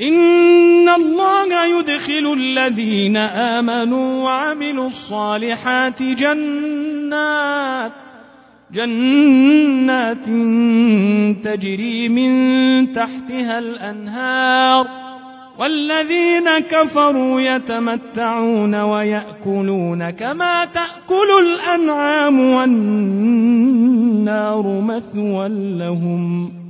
إن الله يدخل الذين آمنوا وعملوا الصالحات جنات جنات تجري من تحتها الأنهار. والذين كفروا يتمتعون ويأكلون كما تأكل الأنعام والنار مثوى لهم.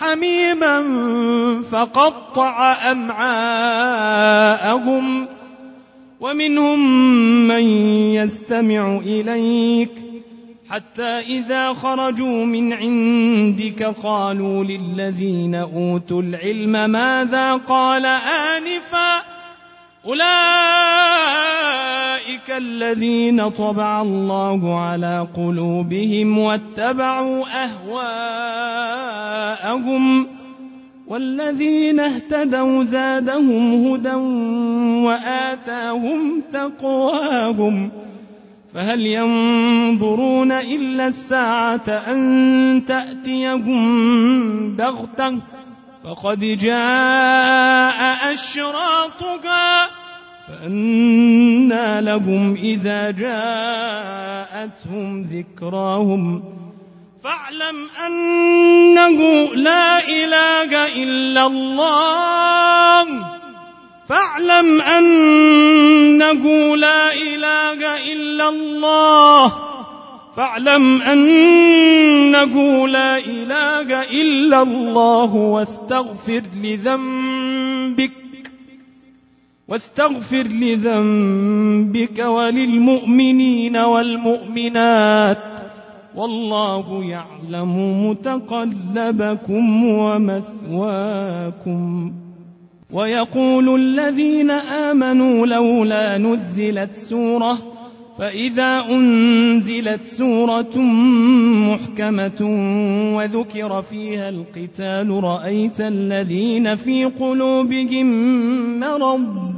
حميما فقطع أمعاءهم ومنهم من يستمع إليك حتى إذا خرجوا من عندك قالوا للذين أوتوا العلم ماذا قال آنفاً أولئك الذين طبع الله على قلوبهم واتبعوا أهواءهم والذين اهتدوا زادهم هدى وآتاهم تقواهم فهل ينظرون إلا الساعة أن تأتيهم بغتة فقد جاء أشراطها فأنى لهم إذا جاءتهم ذكراهم. فاعلم أنه لا إله إلا الله. فاعلم أنه لا إله إلا الله. فاعلم أنه لا إله إلا الله. واستغفر لذنبك. واستغفر لذنبك وللمؤمنين والمؤمنات والله يعلم متقلبكم ومثواكم. ويقول الذين آمنوا لولا نزلت سورة فإذا أنزلت سورة محكمة وذكر فيها القتال رأيت الذين في قلوبهم مرض.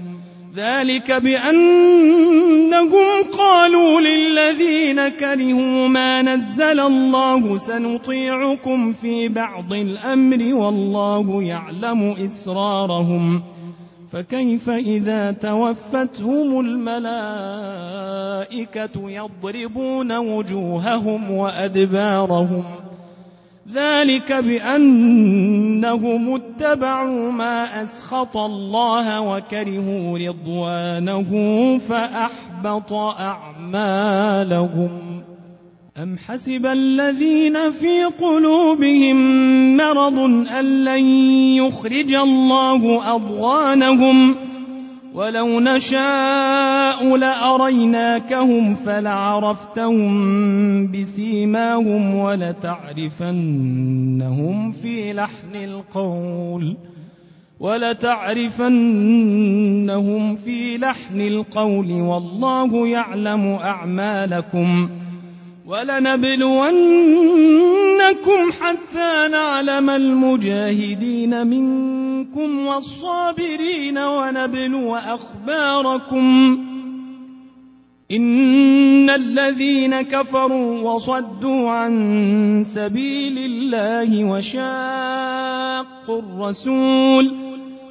ذلك بأنهم قالوا للذين كرهوا ما نزل الله سنطيعكم في بعض الأمر والله يعلم إسرارهم فكيف إذا توفتهم الملائكة يضربون وجوههم وأدبارهم ذلك بأنهم اتبعوا ما أسخط الله وكرهوا رضوانه فأحبط أعمالهم. أم حسب الذين في قلوبهم مرض أن لن يخرج الله أضغانهم ۖ ولو نشاء لأريناكهم فلعرفتهم بسيماهم ولتعرفنهم في لحن القول ولتعرفنهم في لحن القول والله يعلم أعمالكم ولنبلونكم حتى نعلم المجاهدين منكم والصابرين ونبلو أخباركم. إن الذين كفروا وصدوا عن سبيل الله وشاقوا الرسول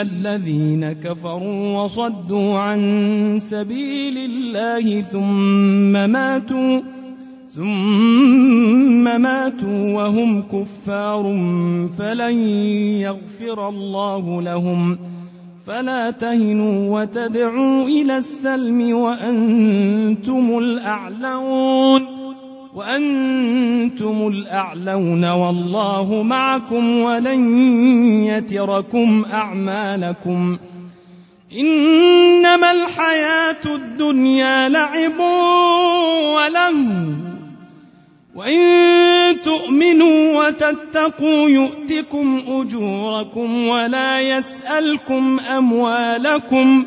الذين كفروا وصدوا عن سبيل الله ثم ماتوا ثم ماتوا وهم كفار فلن يغفر الله لهم. فلا تهنوا وتدعوا إلى السلم وأنتم الأعلون. وأنتم الأعلون والله معكم ولن يتركم أعمالكم إنما الحياة الدنيا لعب وله وإن تؤمنوا وتتقوا يؤتكم أجوركم ولا يسألكم أموالكم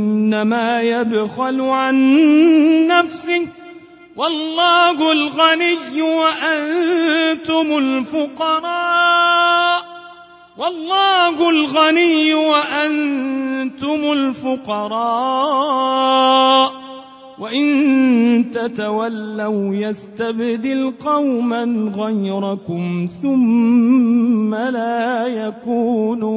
فإنما يبخل عن نفسه. والله الغني وأنتم الفقراء. والله الغني وأنتم الفقراء. وإن تتولوا يستبدل قوما غيركم ثم لا يكونوا